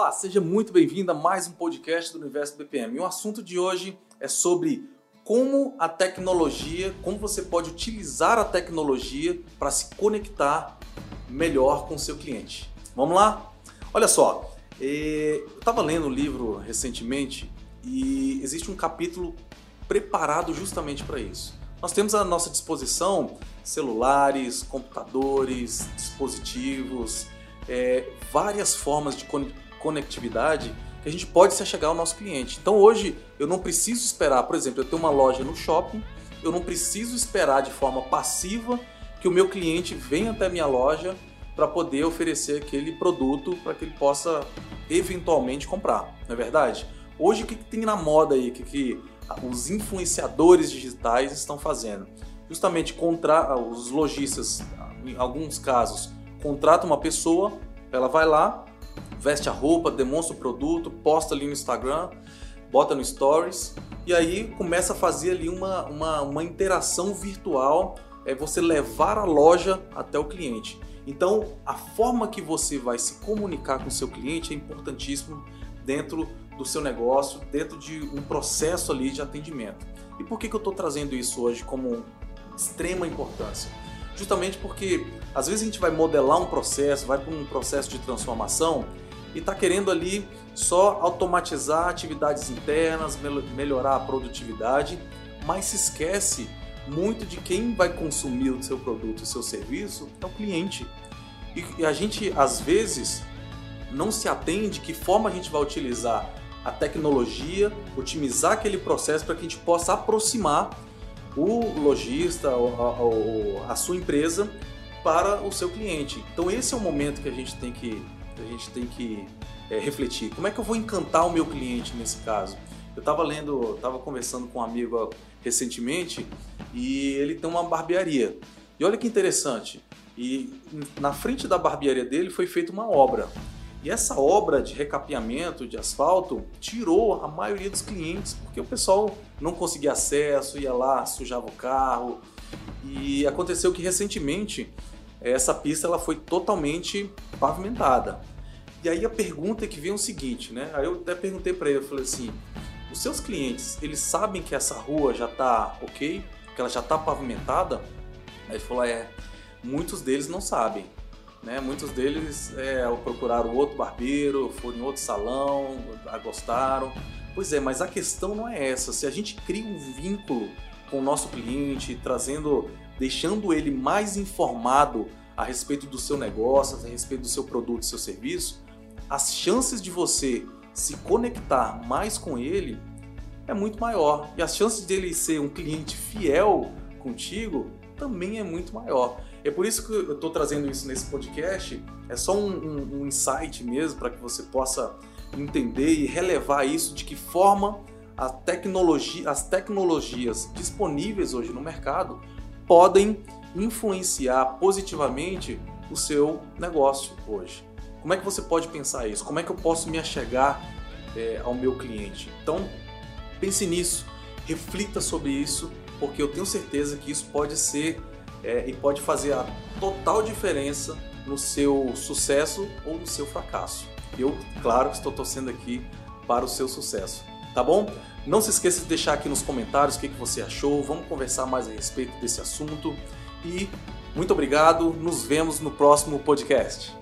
Olá, seja muito bem-vindo a mais um podcast do Universo BPM. O assunto de hoje é sobre como a tecnologia, como você pode utilizar a tecnologia para se conectar melhor com o seu cliente. Vamos lá? Olha só, eh, eu estava lendo um livro recentemente e existe um capítulo preparado justamente para isso. Nós temos à nossa disposição celulares, computadores, dispositivos, é, várias formas de conectividade que a gente pode se chegar ao nosso cliente. Então hoje eu não preciso esperar, por exemplo, eu tenho uma loja no shopping, eu não preciso esperar de forma passiva que o meu cliente venha até a minha loja para poder oferecer aquele produto para que ele possa eventualmente comprar, não é verdade? Hoje o que, que tem na moda aí, o que, que os influenciadores digitais estão fazendo? Justamente contra os lojistas, em alguns casos, contratam uma pessoa, ela vai lá, veste a roupa, demonstra o produto, posta ali no Instagram, bota no Stories e aí começa a fazer ali uma, uma, uma interação virtual, é você levar a loja até o cliente. Então, a forma que você vai se comunicar com o seu cliente é importantíssimo dentro do seu negócio, dentro de um processo ali de atendimento. E por que, que eu estou trazendo isso hoje como extrema importância? Justamente porque às vezes a gente vai modelar um processo, vai para um processo de transformação e está querendo ali só automatizar atividades internas, melhorar a produtividade, mas se esquece muito de quem vai consumir o seu produto, o seu serviço, é o cliente. E a gente às vezes não se atende que forma a gente vai utilizar a tecnologia, otimizar aquele processo para que a gente possa aproximar o lojista, a, a sua empresa para o seu cliente. Então esse é o momento que a gente tem que, a gente tem que é, refletir. Como é que eu vou encantar o meu cliente nesse caso? Eu estava lendo, estava conversando com um amigo recentemente e ele tem uma barbearia. E olha que interessante. E na frente da barbearia dele foi feita uma obra. E essa obra de recapeamento de asfalto tirou a maioria dos clientes, porque o pessoal não conseguia acesso, ia lá, sujava o carro. E aconteceu que recentemente essa pista ela foi totalmente pavimentada. E aí a pergunta que vem é o seguinte, né? Aí eu até perguntei para ele, eu falei assim: os seus clientes, eles sabem que essa rua já tá ok, que ela já tá pavimentada? Aí ele falou: é, muitos deles não sabem. Né? Muitos deles é, procuraram outro barbeiro, foram em outro salão, gostaram. Pois é, mas a questão não é essa. Se a gente cria um vínculo com o nosso cliente, trazendo, deixando ele mais informado a respeito do seu negócio, a respeito do seu produto, seu serviço, as chances de você se conectar mais com ele é muito maior. E as chances dele ser um cliente fiel contigo também é muito maior. É por isso que eu estou trazendo isso nesse podcast. É só um, um, um insight mesmo para que você possa entender e relevar isso de que forma a tecnologia, as tecnologias disponíveis hoje no mercado podem influenciar positivamente o seu negócio hoje. Como é que você pode pensar isso? Como é que eu posso me achegar é, ao meu cliente? Então, pense nisso, reflita sobre isso, porque eu tenho certeza que isso pode ser é, e pode fazer a total diferença no seu sucesso ou no seu fracasso. Eu, claro, estou torcendo aqui para o seu sucesso, tá bom? Não se esqueça de deixar aqui nos comentários o que, que você achou, vamos conversar mais a respeito desse assunto e muito obrigado, nos vemos no próximo podcast.